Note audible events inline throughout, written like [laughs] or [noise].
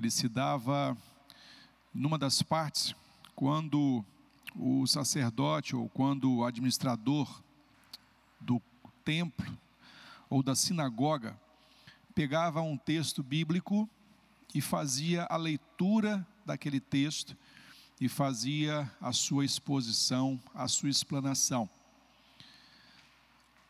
ele se dava numa das partes quando o sacerdote ou quando o administrador do templo ou da sinagoga pegava um texto bíblico e fazia a leitura daquele texto e fazia a sua exposição, a sua explanação.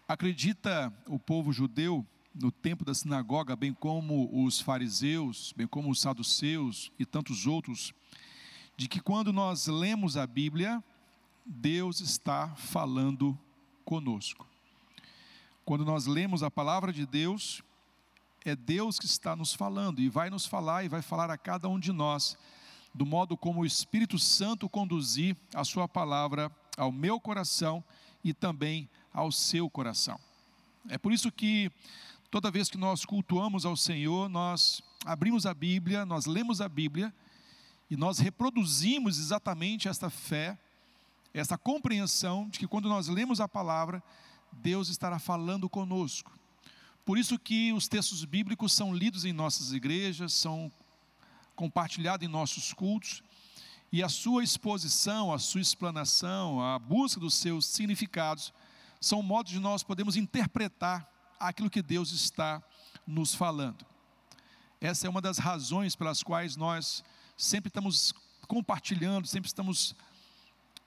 Acredita o povo judeu no tempo da sinagoga, bem como os fariseus, bem como os saduceus e tantos outros, de que quando nós lemos a Bíblia, Deus está falando conosco. Quando nós lemos a palavra de Deus, é Deus que está nos falando e vai nos falar e vai falar a cada um de nós, do modo como o Espírito Santo conduzir a Sua palavra ao meu coração e também ao seu coração. É por isso que toda vez que nós cultuamos ao Senhor, nós abrimos a Bíblia, nós lemos a Bíblia e nós reproduzimos exatamente esta fé, essa compreensão de que quando nós lemos a palavra, Deus estará falando conosco. Por isso que os textos bíblicos são lidos em nossas igrejas, são compartilhados em nossos cultos, e a sua exposição, a sua explanação, a busca dos seus significados, são modos de nós podermos interpretar aquilo que Deus está nos falando. Essa é uma das razões pelas quais nós sempre estamos compartilhando, sempre estamos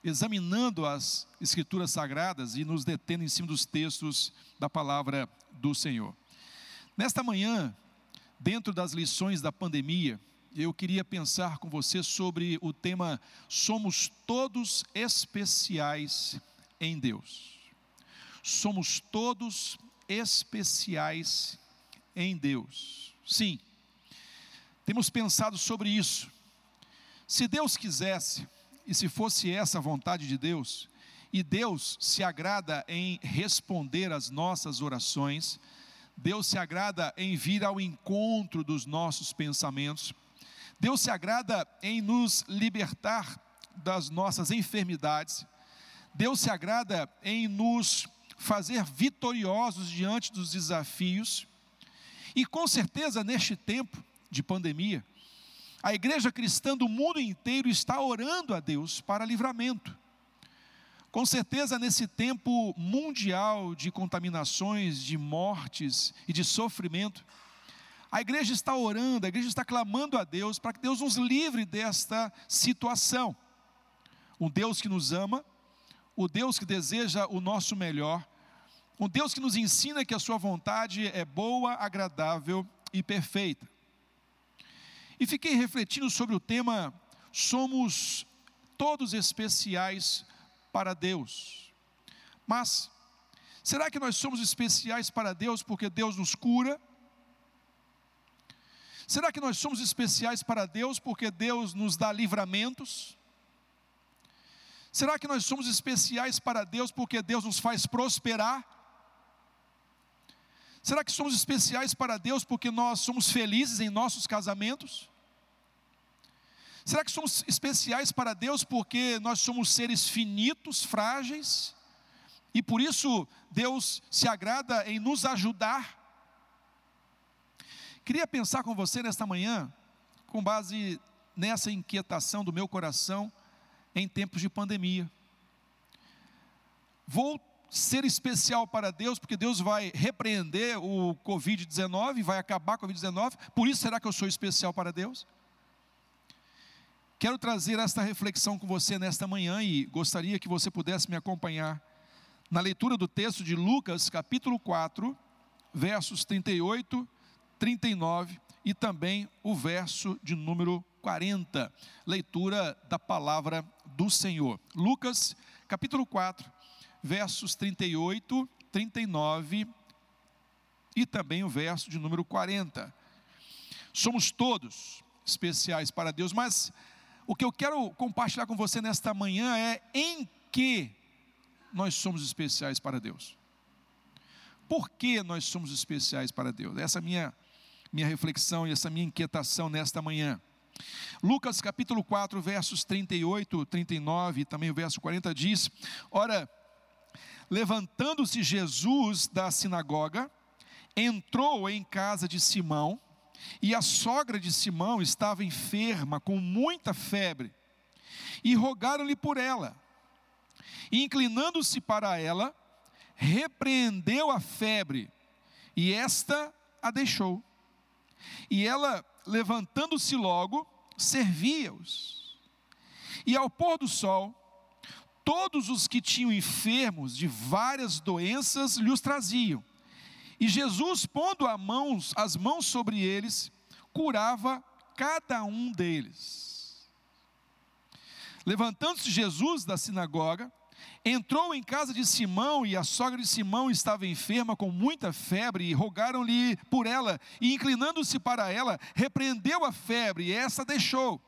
examinando as escrituras sagradas e nos detendo em cima dos textos da palavra do Senhor. Nesta manhã, dentro das lições da pandemia, eu queria pensar com você sobre o tema Somos todos especiais em Deus. Somos todos especiais em Deus. Sim, temos pensado sobre isso. Se Deus quisesse, e se fosse essa a vontade de Deus, e Deus se agrada em responder às nossas orações, Deus se agrada em vir ao encontro dos nossos pensamentos, Deus se agrada em nos libertar das nossas enfermidades, Deus se agrada em nos fazer vitoriosos diante dos desafios, e com certeza neste tempo de pandemia, a igreja cristã do mundo inteiro está orando a Deus para livramento. Com certeza, nesse tempo mundial de contaminações, de mortes e de sofrimento, a igreja está orando, a igreja está clamando a Deus para que Deus nos livre desta situação. Um Deus que nos ama, o Deus que deseja o nosso melhor, um Deus que nos ensina que a Sua vontade é boa, agradável e perfeita. E fiquei refletindo sobre o tema: somos todos especiais para Deus. Mas, será que nós somos especiais para Deus porque Deus nos cura? Será que nós somos especiais para Deus porque Deus nos dá livramentos? Será que nós somos especiais para Deus porque Deus nos faz prosperar? Será que somos especiais para Deus porque nós somos felizes em nossos casamentos? Será que somos especiais para Deus porque nós somos seres finitos, frágeis, e por isso Deus se agrada em nos ajudar? Queria pensar com você nesta manhã, com base nessa inquietação do meu coração em tempos de pandemia. Vou ser especial para Deus, porque Deus vai repreender o Covid-19, vai acabar com o Covid-19, por isso será que eu sou especial para Deus? Quero trazer esta reflexão com você nesta manhã e gostaria que você pudesse me acompanhar na leitura do texto de Lucas, capítulo 4, versos 38, 39 e também o verso de número 40, leitura da palavra do Senhor. Lucas, capítulo 4, versos 38, 39 e também o verso de número 40. Somos todos especiais para Deus, mas o que eu quero compartilhar com você nesta manhã é em que nós somos especiais para Deus. Por que nós somos especiais para Deus? Essa é a minha, minha reflexão e essa minha inquietação nesta manhã. Lucas capítulo 4, versos 38, 39 e também o verso 40 diz: Ora, Levantando-se Jesus da sinagoga, entrou em casa de Simão e a sogra de Simão estava enferma com muita febre, e rogaram-lhe por ela. E inclinando-se para ela, repreendeu a febre, e esta a deixou. E ela, levantando-se logo, servia-os. E ao pôr do sol, todos os que tinham enfermos de várias doenças lhes traziam. E Jesus, pondo a mãos, as mãos sobre eles, curava cada um deles. Levantando-se Jesus da sinagoga, entrou em casa de Simão e a sogra de Simão estava enferma com muita febre e rogaram-lhe por ela e inclinando-se para ela, repreendeu a febre e essa deixou.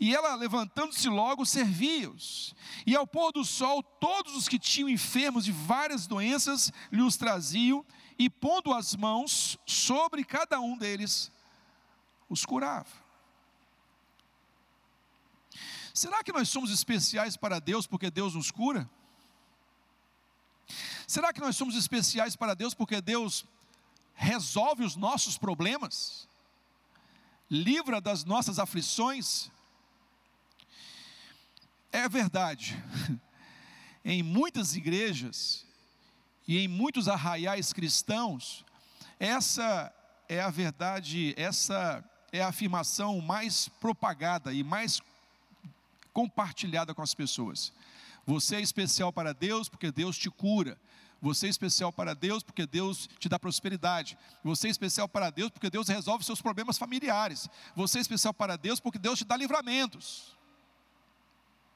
E ela, levantando-se logo, servia-os. E ao pôr do sol, todos os que tinham enfermos de várias doenças lhe os traziam, e pondo as mãos sobre cada um deles, os curava. Será que nós somos especiais para Deus porque Deus nos cura? Será que nós somos especiais para Deus porque Deus resolve os nossos problemas? Livra das nossas aflições? É verdade, [laughs] em muitas igrejas e em muitos arraiais cristãos, essa é a verdade, essa é a afirmação mais propagada e mais compartilhada com as pessoas. Você é especial para Deus porque Deus te cura. Você é especial para Deus porque Deus te dá prosperidade. Você é especial para Deus porque Deus resolve seus problemas familiares. Você é especial para Deus porque Deus te dá livramentos.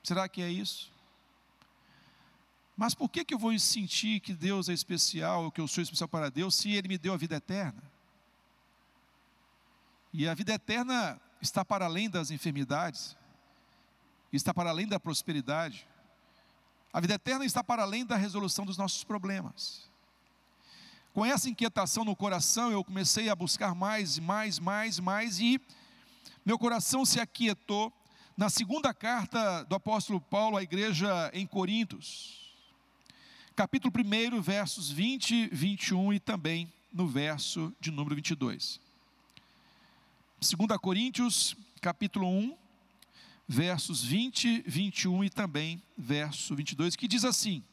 Será que é isso? Mas por que, que eu vou sentir que Deus é especial, que eu sou especial para Deus, se Ele me deu a vida eterna? E a vida eterna está para além das enfermidades, está para além da prosperidade. A vida eterna está para além da resolução dos nossos problemas. Com essa inquietação no coração, eu comecei a buscar mais, mais, mais, mais, e meu coração se aquietou na segunda carta do apóstolo Paulo à igreja em Corintos, capítulo 1, versos 20, 21 e também no verso de número 22. 2 Coríntios, capítulo 1, versos 20, 21 e também verso 22, que diz assim: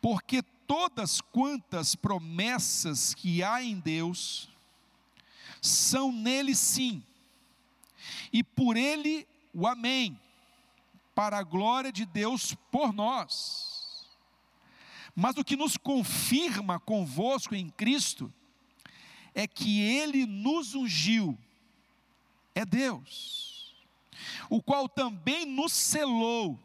Porque todas quantas promessas que há em Deus são nele sim e por ele o Amém, para a glória de Deus por nós. Mas o que nos confirma convosco em Cristo é que ele nos ungiu, é Deus, o qual também nos selou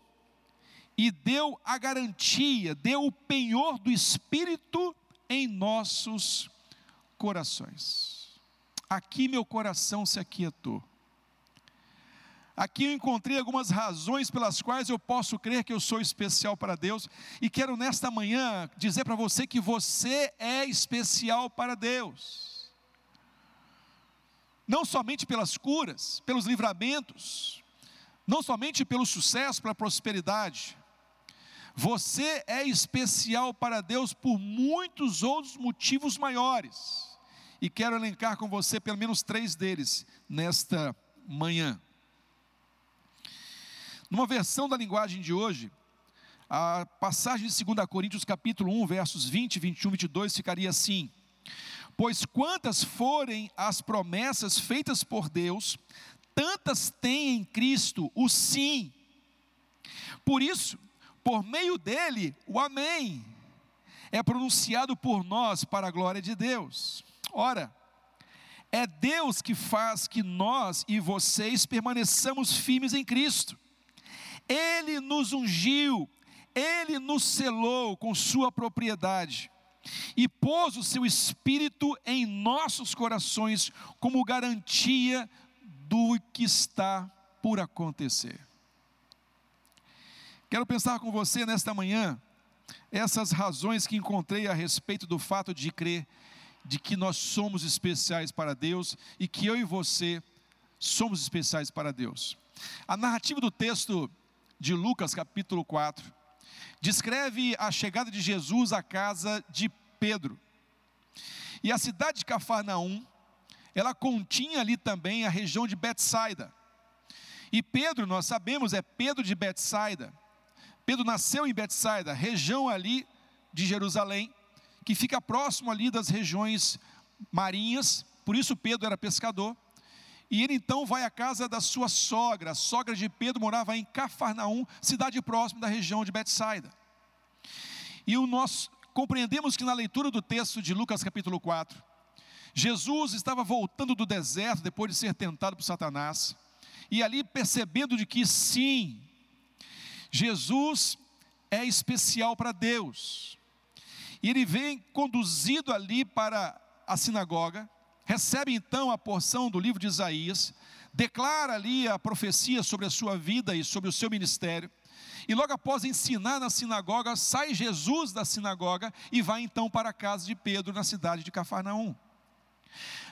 e deu a garantia, deu o penhor do Espírito em nossos corações. Aqui meu coração se aquietou. Aqui eu encontrei algumas razões pelas quais eu posso crer que eu sou especial para Deus, e quero nesta manhã dizer para você que você é especial para Deus. Não somente pelas curas, pelos livramentos, não somente pelo sucesso, pela prosperidade. Você é especial para Deus por muitos outros motivos maiores. E quero elencar com você pelo menos três deles nesta manhã. Numa versão da linguagem de hoje, a passagem de 2 Coríntios capítulo 1, versos 20, 21, 22 ficaria assim: Pois quantas forem as promessas feitas por Deus, tantas tem em Cristo o sim. Por isso, por meio dele, o amém é pronunciado por nós para a glória de Deus. Ora, é Deus que faz que nós e vocês permaneçamos firmes em Cristo. Ele nos ungiu, Ele nos selou com Sua propriedade e pôs o Seu Espírito em nossos corações como garantia do que está por acontecer. Quero pensar com você nesta manhã essas razões que encontrei a respeito do fato de crer de que nós somos especiais para Deus e que eu e você somos especiais para Deus. A narrativa do texto de Lucas, capítulo 4, descreve a chegada de Jesus à casa de Pedro. E a cidade de Cafarnaum ela continha ali também a região de Betsaida. E Pedro, nós sabemos, é Pedro de Betsaida. Pedro nasceu em Betsaida, região ali de Jerusalém, que fica próximo ali das regiões marinhas, por isso Pedro era pescador. E ele então vai à casa da sua sogra. A sogra de Pedro morava em Cafarnaum, cidade próxima da região de Betsaida. E o nós compreendemos que na leitura do texto de Lucas capítulo 4, Jesus estava voltando do deserto depois de ser tentado por Satanás. E ali percebendo de que sim, Jesus é especial para Deus. E ele vem conduzido ali para a sinagoga, recebe então a porção do livro de Isaías, declara ali a profecia sobre a sua vida e sobre o seu ministério. E logo após ensinar na sinagoga, sai Jesus da sinagoga e vai então para a casa de Pedro na cidade de Cafarnaum.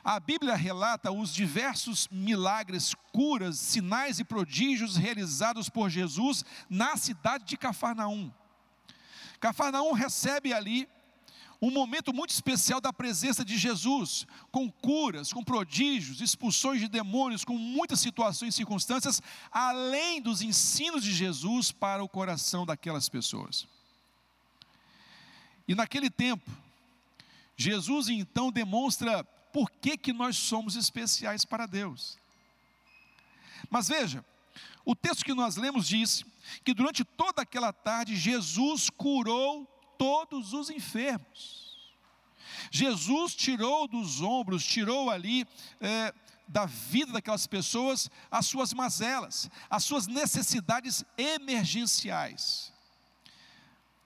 A Bíblia relata os diversos milagres, curas, sinais e prodígios realizados por Jesus na cidade de Cafarnaum. Cafarnaum recebe ali um momento muito especial da presença de Jesus, com curas, com prodígios, expulsões de demônios, com muitas situações e circunstâncias, além dos ensinos de Jesus para o coração daquelas pessoas. E naquele tempo, Jesus então demonstra por que, que nós somos especiais para Deus. Mas veja, o texto que nós lemos diz que durante toda aquela tarde Jesus curou todos os enfermos. Jesus tirou dos ombros, tirou ali é, da vida daquelas pessoas as suas mazelas, as suas necessidades emergenciais.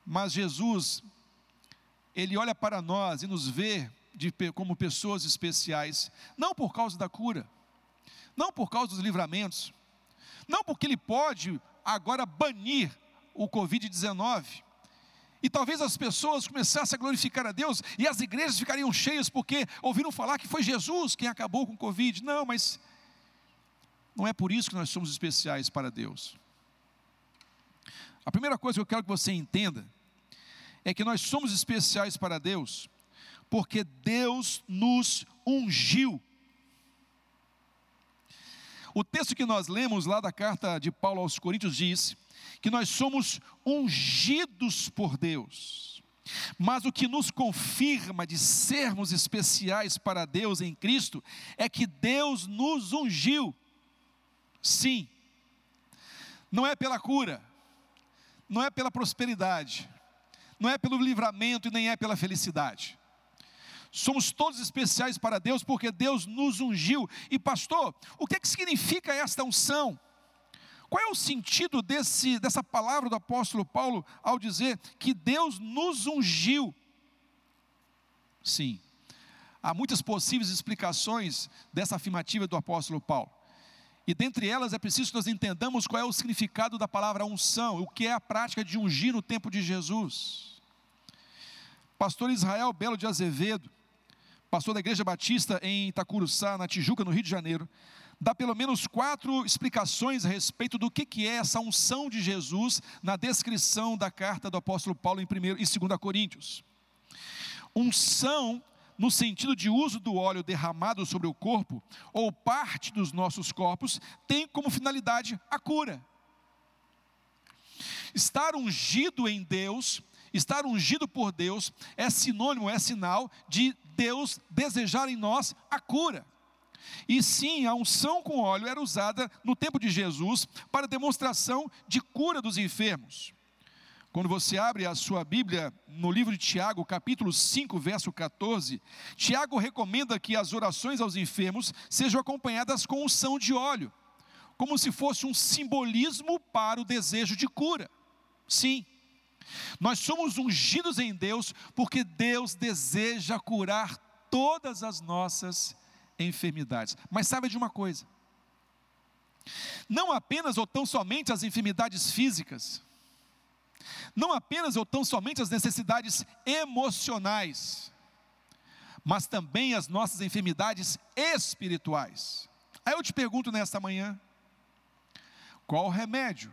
Mas Jesus, Ele olha para nós e nos vê de, como pessoas especiais, não por causa da cura, não por causa dos livramentos, não porque Ele pode agora banir o Covid-19, e talvez as pessoas começassem a glorificar a Deus e as igrejas ficariam cheias porque ouviram falar que foi Jesus quem acabou com o Covid. Não, mas não é por isso que nós somos especiais para Deus. A primeira coisa que eu quero que você entenda é que nós somos especiais para Deus porque Deus nos ungiu. O texto que nós lemos lá da carta de Paulo aos Coríntios diz que nós somos ungidos por Deus. Mas o que nos confirma de sermos especiais para Deus em Cristo é que Deus nos ungiu. Sim. Não é pela cura, não é pela prosperidade, não é pelo livramento e nem é pela felicidade. Somos todos especiais para Deus porque Deus nos ungiu. E pastor, o que, é que significa esta unção? Qual é o sentido desse, dessa palavra do apóstolo Paulo ao dizer que Deus nos ungiu? Sim, há muitas possíveis explicações dessa afirmativa do apóstolo Paulo. E dentre elas é preciso que nós entendamos qual é o significado da palavra unção, o que é a prática de ungir no tempo de Jesus. Pastor Israel Belo de Azevedo, pastor da Igreja Batista em Itacuruçá, na Tijuca, no Rio de Janeiro, dá pelo menos quatro explicações a respeito do que, que é essa unção de Jesus na descrição da carta do apóstolo Paulo em 1 e 2 Coríntios. Unção no sentido de uso do óleo derramado sobre o corpo ou parte dos nossos corpos, tem como finalidade a cura. Estar ungido em Deus, estar ungido por Deus, é sinônimo, é sinal de Deus desejar em nós a cura. E sim, a unção com óleo era usada no tempo de Jesus para demonstração de cura dos enfermos. Quando você abre a sua Bíblia no livro de Tiago, capítulo 5, verso 14, Tiago recomenda que as orações aos enfermos sejam acompanhadas com unção de óleo, como se fosse um simbolismo para o desejo de cura. Sim, nós somos ungidos em Deus porque Deus deseja curar todas as nossas enfermidades. Mas sabe de uma coisa? Não apenas ou tão somente as enfermidades físicas, não apenas ou tão somente as necessidades emocionais, mas também as nossas enfermidades espirituais. Aí eu te pergunto nesta manhã: qual o remédio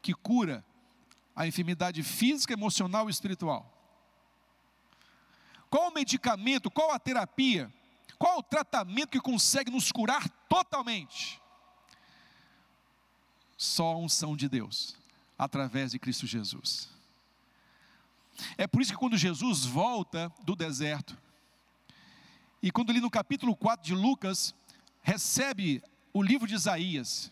que cura a enfermidade física, emocional e espiritual? Qual o medicamento, qual a terapia qual o tratamento que consegue nos curar totalmente? Só a unção de Deus, através de Cristo Jesus. É por isso que quando Jesus volta do deserto, e quando ele no capítulo 4 de Lucas recebe o livro de Isaías,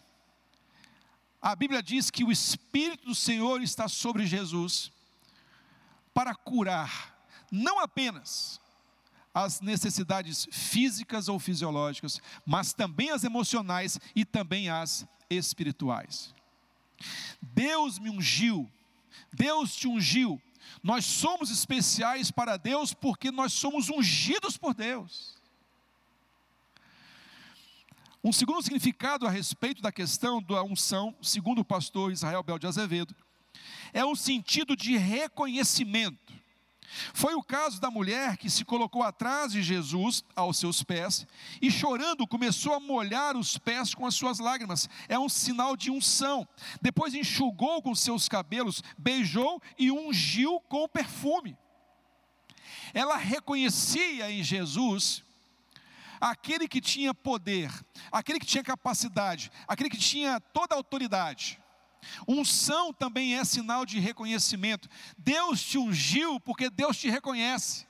a Bíblia diz que o Espírito do Senhor está sobre Jesus para curar, não apenas as necessidades físicas ou fisiológicas, mas também as emocionais e também as espirituais. Deus me ungiu, Deus te ungiu. Nós somos especiais para Deus porque nós somos ungidos por Deus. Um segundo significado a respeito da questão da unção, segundo o pastor Israel Bel de Azevedo, é um sentido de reconhecimento. Foi o caso da mulher que se colocou atrás de Jesus, aos seus pés, e chorando começou a molhar os pés com as suas lágrimas. É um sinal de unção. Depois enxugou com seus cabelos, beijou e ungiu com perfume. Ela reconhecia em Jesus aquele que tinha poder, aquele que tinha capacidade, aquele que tinha toda a autoridade. Unção também é sinal de reconhecimento. Deus te ungiu porque Deus te reconhece.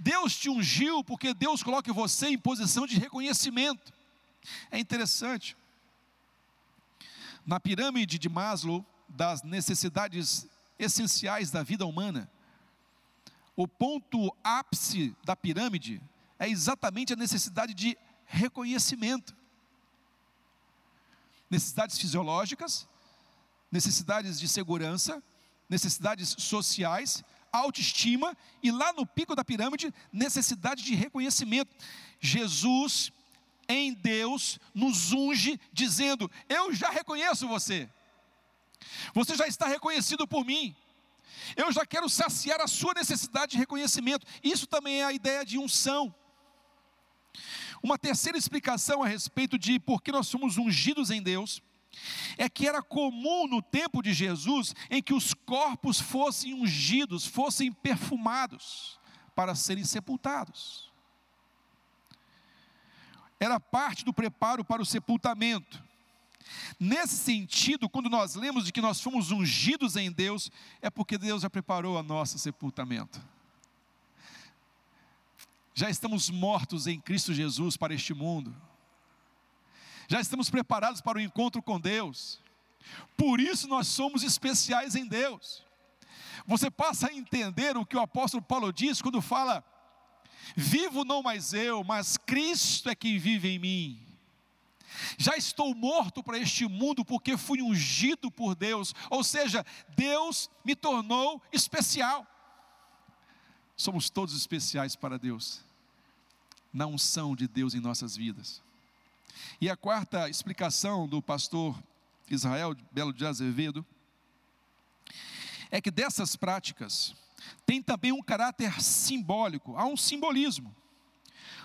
Deus te ungiu porque Deus coloca você em posição de reconhecimento. É interessante. Na pirâmide de Maslow, das necessidades essenciais da vida humana, o ponto ápice da pirâmide é exatamente a necessidade de reconhecimento. Necessidades fisiológicas, necessidades de segurança, necessidades sociais, autoestima e lá no pico da pirâmide, necessidade de reconhecimento. Jesus em Deus nos unge dizendo: "Eu já reconheço você. Você já está reconhecido por mim. Eu já quero saciar a sua necessidade de reconhecimento. Isso também é a ideia de unção. Uma terceira explicação a respeito de por que nós somos ungidos em Deus é que era comum no tempo de Jesus em que os corpos fossem ungidos, fossem perfumados para serem sepultados. Era parte do preparo para o sepultamento. Nesse sentido, quando nós lemos de que nós fomos ungidos em Deus, é porque Deus já preparou o nosso sepultamento já estamos mortos em Cristo Jesus para este mundo, já estamos preparados para o encontro com Deus, por isso nós somos especiais em Deus. Você passa a entender o que o apóstolo Paulo diz quando fala: Vivo não mais eu, mas Cristo é quem vive em mim. Já estou morto para este mundo porque fui ungido por Deus, ou seja, Deus me tornou especial. Somos todos especiais para Deus, na unção de Deus em nossas vidas. E a quarta explicação do pastor Israel Belo de Azevedo é que dessas práticas tem também um caráter simbólico, há um simbolismo.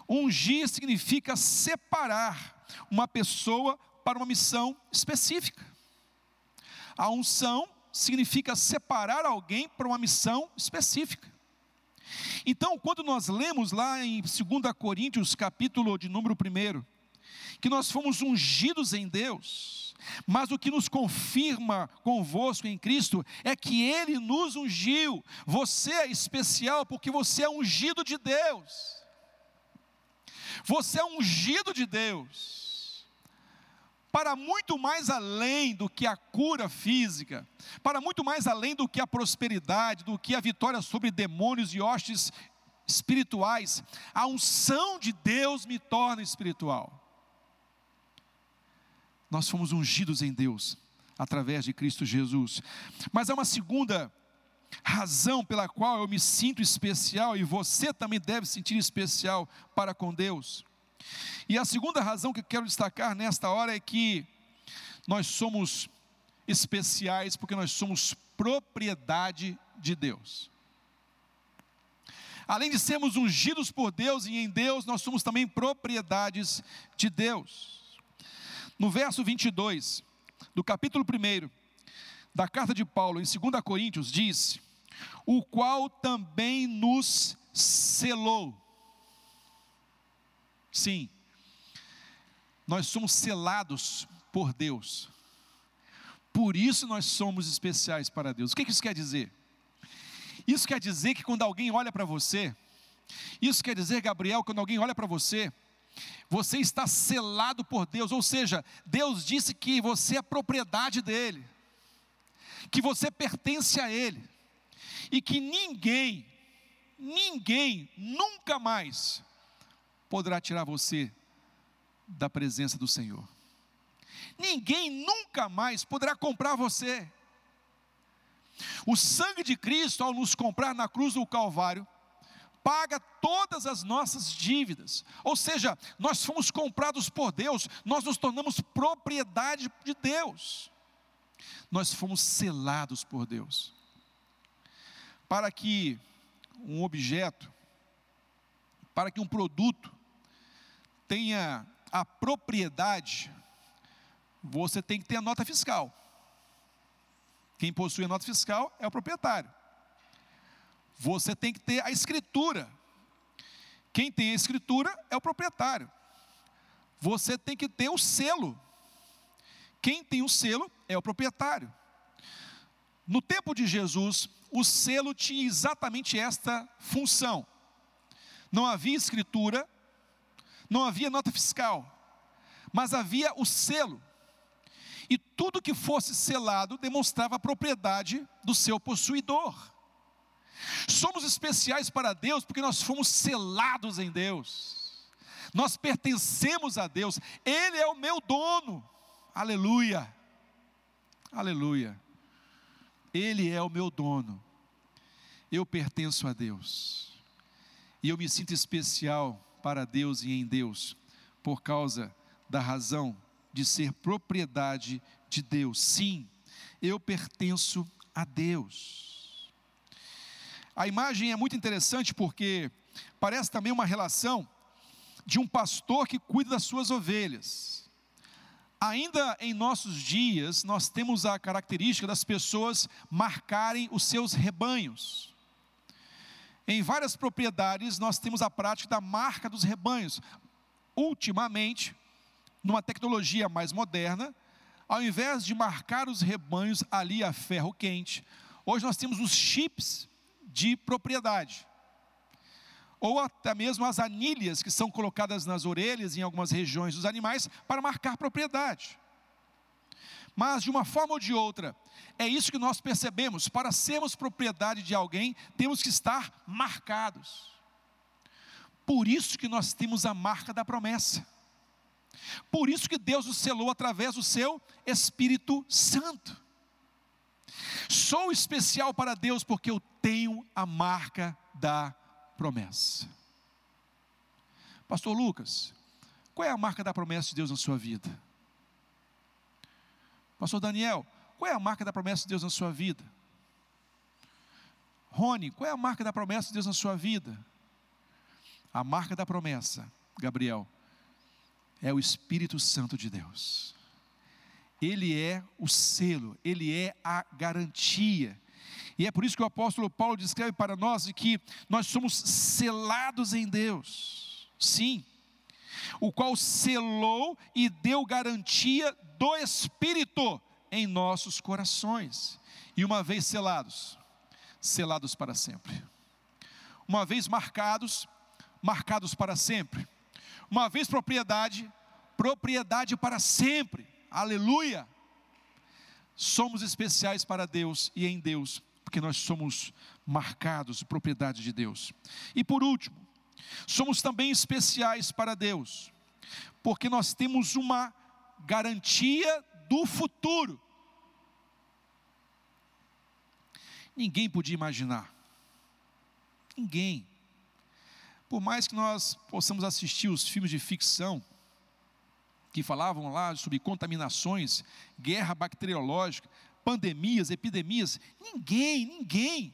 Ungir significa separar uma pessoa para uma missão específica. A unção significa separar alguém para uma missão específica. Então, quando nós lemos lá em 2 Coríntios, capítulo de número 1, que nós fomos ungidos em Deus, mas o que nos confirma convosco em Cristo é que Ele nos ungiu. Você é especial porque você é ungido de Deus. Você é ungido de Deus para muito mais além do que a cura física, para muito mais além do que a prosperidade, do que a vitória sobre demônios e hostes espirituais, a unção de Deus me torna espiritual. Nós fomos ungidos em Deus através de Cristo Jesus. Mas há uma segunda razão pela qual eu me sinto especial e você também deve sentir especial para com Deus. E a segunda razão que eu quero destacar nesta hora é que nós somos especiais porque nós somos propriedade de Deus. Além de sermos ungidos por Deus e em Deus, nós somos também propriedades de Deus. No verso 22 do capítulo 1 da carta de Paulo, em 2 Coríntios, diz: O qual também nos selou Sim, nós somos selados por Deus. Por isso nós somos especiais para Deus. O que isso quer dizer? Isso quer dizer que quando alguém olha para você, isso quer dizer, Gabriel, quando alguém olha para você, você está selado por Deus, ou seja, Deus disse que você é propriedade dele, que você pertence a ele, e que ninguém, ninguém, nunca mais poderá tirar você da presença do Senhor. Ninguém nunca mais poderá comprar você. O sangue de Cristo, ao nos comprar na cruz do Calvário, paga todas as nossas dívidas. Ou seja, nós fomos comprados por Deus, nós nos tornamos propriedade de Deus. Nós fomos selados por Deus. Para que um objeto, para que um produto tenha a propriedade, você tem que ter a nota fiscal. Quem possui a nota fiscal é o proprietário. Você tem que ter a escritura. Quem tem a escritura é o proprietário. Você tem que ter o selo. Quem tem o selo é o proprietário. No tempo de Jesus, o selo tinha exatamente esta função. Não havia escritura, não havia nota fiscal, mas havia o selo. E tudo que fosse selado demonstrava a propriedade do seu possuidor. Somos especiais para Deus porque nós fomos selados em Deus. Nós pertencemos a Deus. Ele é o meu dono. Aleluia. Aleluia. Ele é o meu dono. Eu pertenço a Deus. E eu me sinto especial para Deus e em Deus por causa da razão de ser propriedade de Deus. Sim, eu pertenço a Deus. A imagem é muito interessante porque parece também uma relação de um pastor que cuida das suas ovelhas. Ainda em nossos dias, nós temos a característica das pessoas marcarem os seus rebanhos. Em várias propriedades, nós temos a prática da marca dos rebanhos. Ultimamente, numa tecnologia mais moderna, ao invés de marcar os rebanhos ali a ferro quente, hoje nós temos os chips de propriedade. Ou até mesmo as anilhas que são colocadas nas orelhas em algumas regiões dos animais para marcar propriedade. Mas de uma forma ou de outra, é isso que nós percebemos: para sermos propriedade de alguém, temos que estar marcados. Por isso que nós temos a marca da promessa. Por isso que Deus o selou através do seu Espírito Santo. Sou especial para Deus porque eu tenho a marca da promessa. Pastor Lucas, qual é a marca da promessa de Deus na sua vida? Pastor Daniel, qual é a marca da promessa de Deus na sua vida? Rony, qual é a marca da promessa de Deus na sua vida? A marca da promessa, Gabriel, é o Espírito Santo de Deus. Ele é o selo, ele é a garantia. E é por isso que o apóstolo Paulo descreve para nós que nós somos selados em Deus. Sim. O qual selou e deu garantia do Espírito em nossos corações. E uma vez selados, selados para sempre. Uma vez marcados, marcados para sempre. Uma vez propriedade, propriedade para sempre aleluia. Somos especiais para Deus e em Deus, porque nós somos marcados, propriedade de Deus. E por último, somos também especiais para Deus, porque nós temos uma garantia do futuro. Ninguém podia imaginar. Ninguém. Por mais que nós possamos assistir os filmes de ficção, que falavam lá sobre contaminações, guerra bacteriológica, pandemias, epidemias. Ninguém, ninguém,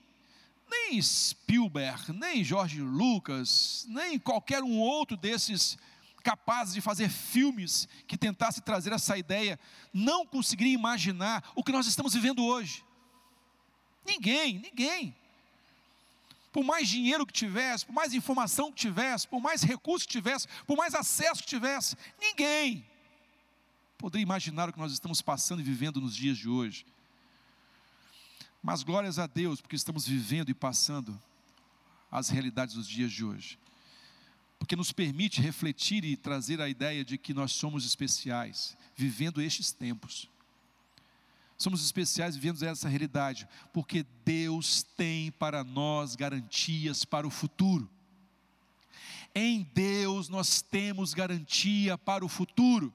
nem Spielberg, nem George Lucas, nem qualquer um outro desses capazes de fazer filmes que tentasse trazer essa ideia, não conseguiria imaginar o que nós estamos vivendo hoje. Ninguém, ninguém. por mais dinheiro que tivesse, por mais informação que tivesse, por mais recursos que tivesse, por mais acesso que tivesse, ninguém poderia imaginar o que nós estamos passando e vivendo nos dias de hoje. Mas glórias a Deus, porque estamos vivendo e passando as realidades dos dias de hoje. Porque nos permite refletir e trazer a ideia de que nós somos especiais, vivendo estes tempos. Somos especiais vivendo essa realidade, porque Deus tem para nós garantias para o futuro. Em Deus nós temos garantia para o futuro.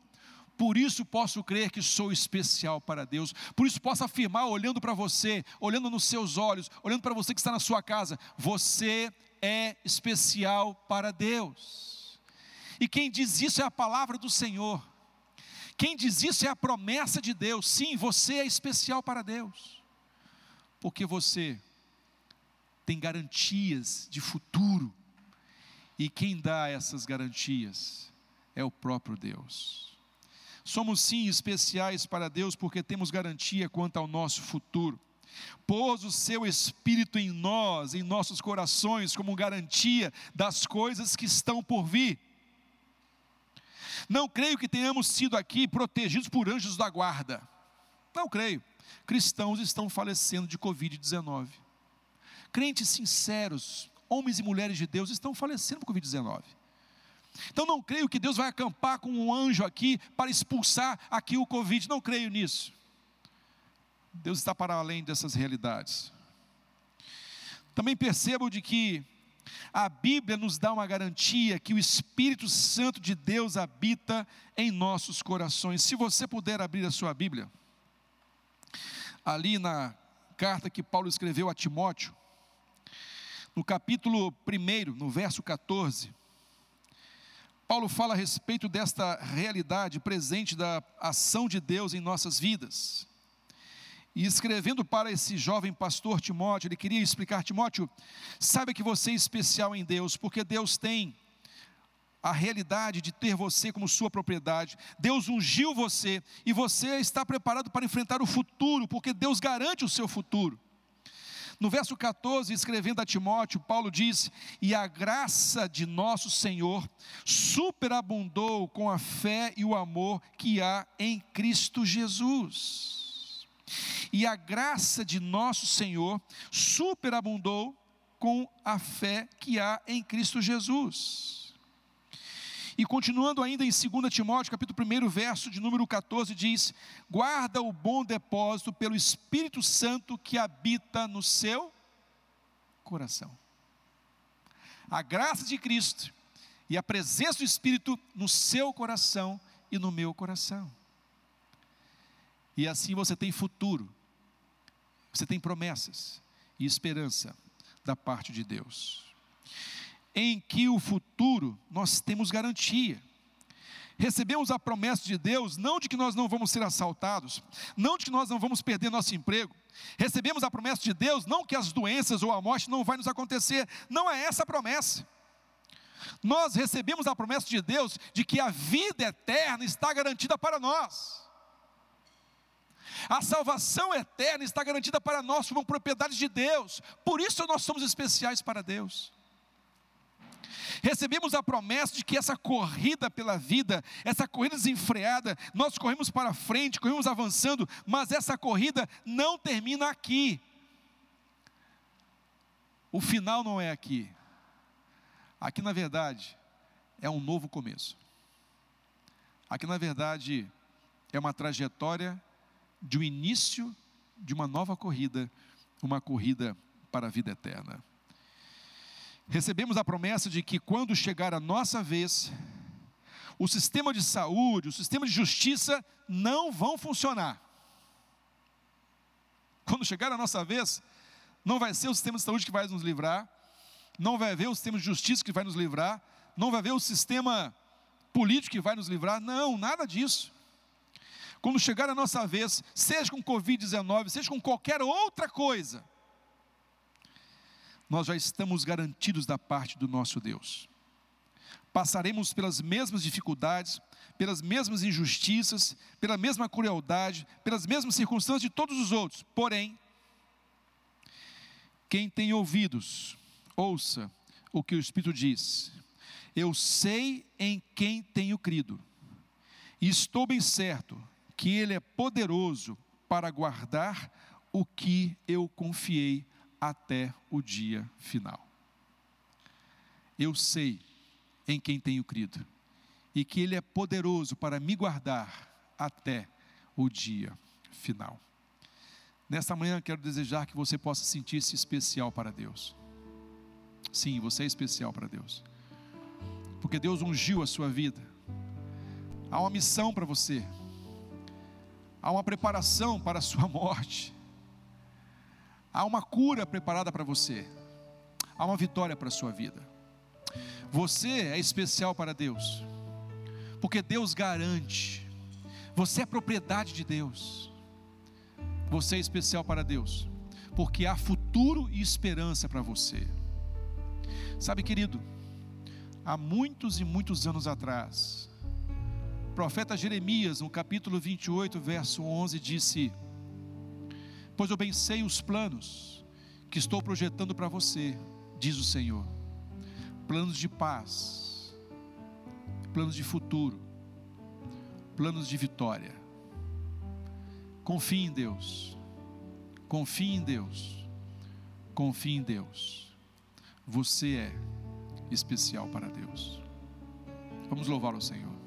Por isso posso crer que sou especial para Deus. Por isso posso afirmar, olhando para você, olhando nos seus olhos, olhando para você que está na sua casa, você é especial para Deus. E quem diz isso é a palavra do Senhor. Quem diz isso é a promessa de Deus. Sim, você é especial para Deus. Porque você tem garantias de futuro. E quem dá essas garantias é o próprio Deus. Somos sim especiais para Deus porque temos garantia quanto ao nosso futuro. Pôs o seu Espírito em nós, em nossos corações, como garantia das coisas que estão por vir. Não creio que tenhamos sido aqui protegidos por anjos da guarda. Não creio. Cristãos estão falecendo de Covid-19. Crentes sinceros, homens e mulheres de Deus, estão falecendo por Covid-19. Então não creio que Deus vai acampar com um anjo aqui para expulsar aqui o Covid, não creio nisso. Deus está para além dessas realidades. Também percebo de que a Bíblia nos dá uma garantia que o Espírito Santo de Deus habita em nossos corações. Se você puder abrir a sua Bíblia, ali na carta que Paulo escreveu a Timóteo, no capítulo 1, no verso 14, Paulo fala a respeito desta realidade presente da ação de Deus em nossas vidas. E escrevendo para esse jovem pastor Timóteo, ele queria explicar: Timóteo, saiba que você é especial em Deus, porque Deus tem a realidade de ter você como sua propriedade. Deus ungiu você e você está preparado para enfrentar o futuro, porque Deus garante o seu futuro. No verso 14, escrevendo a Timóteo, Paulo diz: E a graça de nosso Senhor superabundou com a fé e o amor que há em Cristo Jesus. E a graça de nosso Senhor superabundou com a fé que há em Cristo Jesus. E continuando ainda em 2 Timóteo, capítulo 1, verso de número 14, diz: Guarda o bom depósito pelo Espírito Santo que habita no seu coração. A graça de Cristo e a presença do Espírito no seu coração e no meu coração. E assim você tem futuro, você tem promessas e esperança da parte de Deus em que o futuro nós temos garantia. Recebemos a promessa de Deus, não de que nós não vamos ser assaltados, não de que nós não vamos perder nosso emprego. Recebemos a promessa de Deus, não que as doenças ou a morte não vai nos acontecer. Não é essa a promessa. Nós recebemos a promessa de Deus de que a vida eterna está garantida para nós. A salvação eterna está garantida para nós como propriedade de Deus. Por isso nós somos especiais para Deus. Recebemos a promessa de que essa corrida pela vida, essa corrida desenfreada, nós corremos para frente, corremos avançando, mas essa corrida não termina aqui. O final não é aqui. Aqui, na verdade, é um novo começo. Aqui, na verdade, é uma trajetória de um início de uma nova corrida, uma corrida para a vida eterna recebemos a promessa de que quando chegar a nossa vez, o sistema de saúde, o sistema de justiça não vão funcionar. Quando chegar a nossa vez, não vai ser o sistema de saúde que vai nos livrar, não vai haver o sistema de justiça que vai nos livrar, não vai haver o sistema político que vai nos livrar, não, nada disso. Quando chegar a nossa vez, seja com Covid-19, seja com qualquer outra coisa, nós já estamos garantidos da parte do nosso Deus. Passaremos pelas mesmas dificuldades, pelas mesmas injustiças, pela mesma crueldade, pelas mesmas circunstâncias de todos os outros. Porém, quem tem ouvidos, ouça o que o Espírito diz. Eu sei em quem tenho crido, e estou bem certo que Ele é poderoso para guardar o que eu confiei até o dia final. Eu sei em quem tenho crido, e que Ele é poderoso para me guardar até o dia final. Nesta manhã quero desejar que você possa sentir-se especial para Deus. Sim, você é especial para Deus. Porque Deus ungiu a sua vida. Há uma missão para você. Há uma preparação para a sua [laughs] morte. Há uma cura preparada para você. Há uma vitória para a sua vida. Você é especial para Deus. Porque Deus garante. Você é propriedade de Deus. Você é especial para Deus. Porque há futuro e esperança para você. Sabe, querido, há muitos e muitos anos atrás, o profeta Jeremias, no capítulo 28, verso 11, disse: Pois eu bem sei os planos que estou projetando para você, diz o Senhor, planos de paz, planos de futuro, planos de vitória. Confie em Deus, confie em Deus, confie em Deus. Você é especial para Deus. Vamos louvar o Senhor.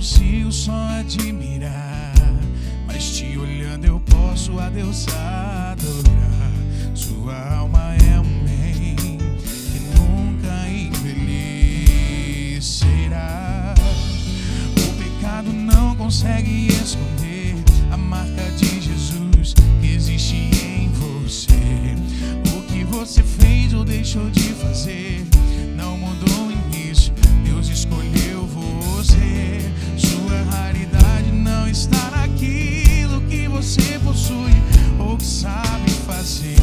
Consigo só admirar, mas te olhando eu posso a Deus adorar. Sua alma é um bem que nunca envelhecerá. O pecado não consegue esconder a marca de Jesus que existe em você. O que você fez ou deixou de fazer não mudou nisso. Deus escolheu está naquilo que você possui ou que sabe fazer.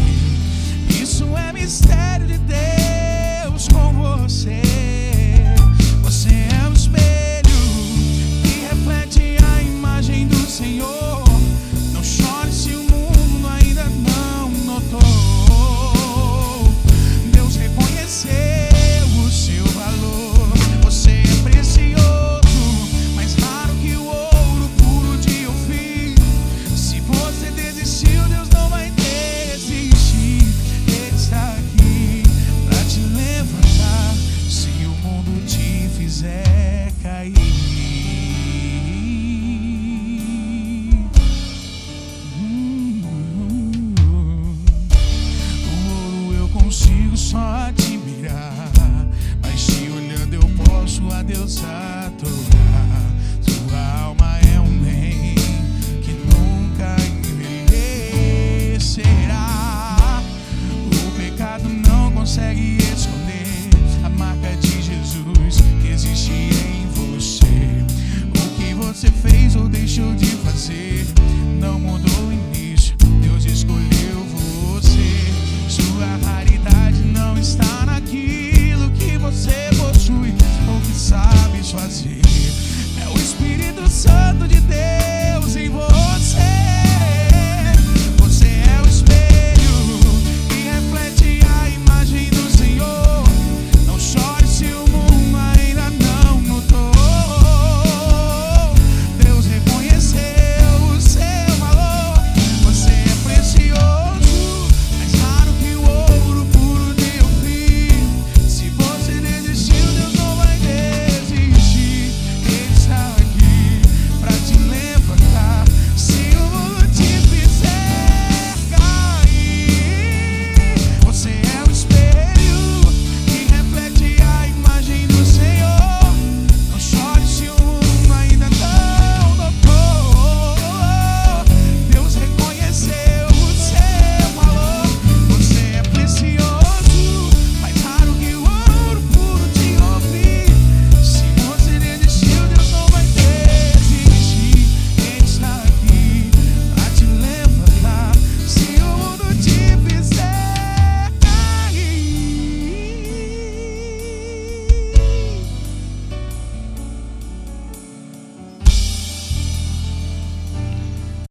Isso é mistério de Deus com você. Você é o espelho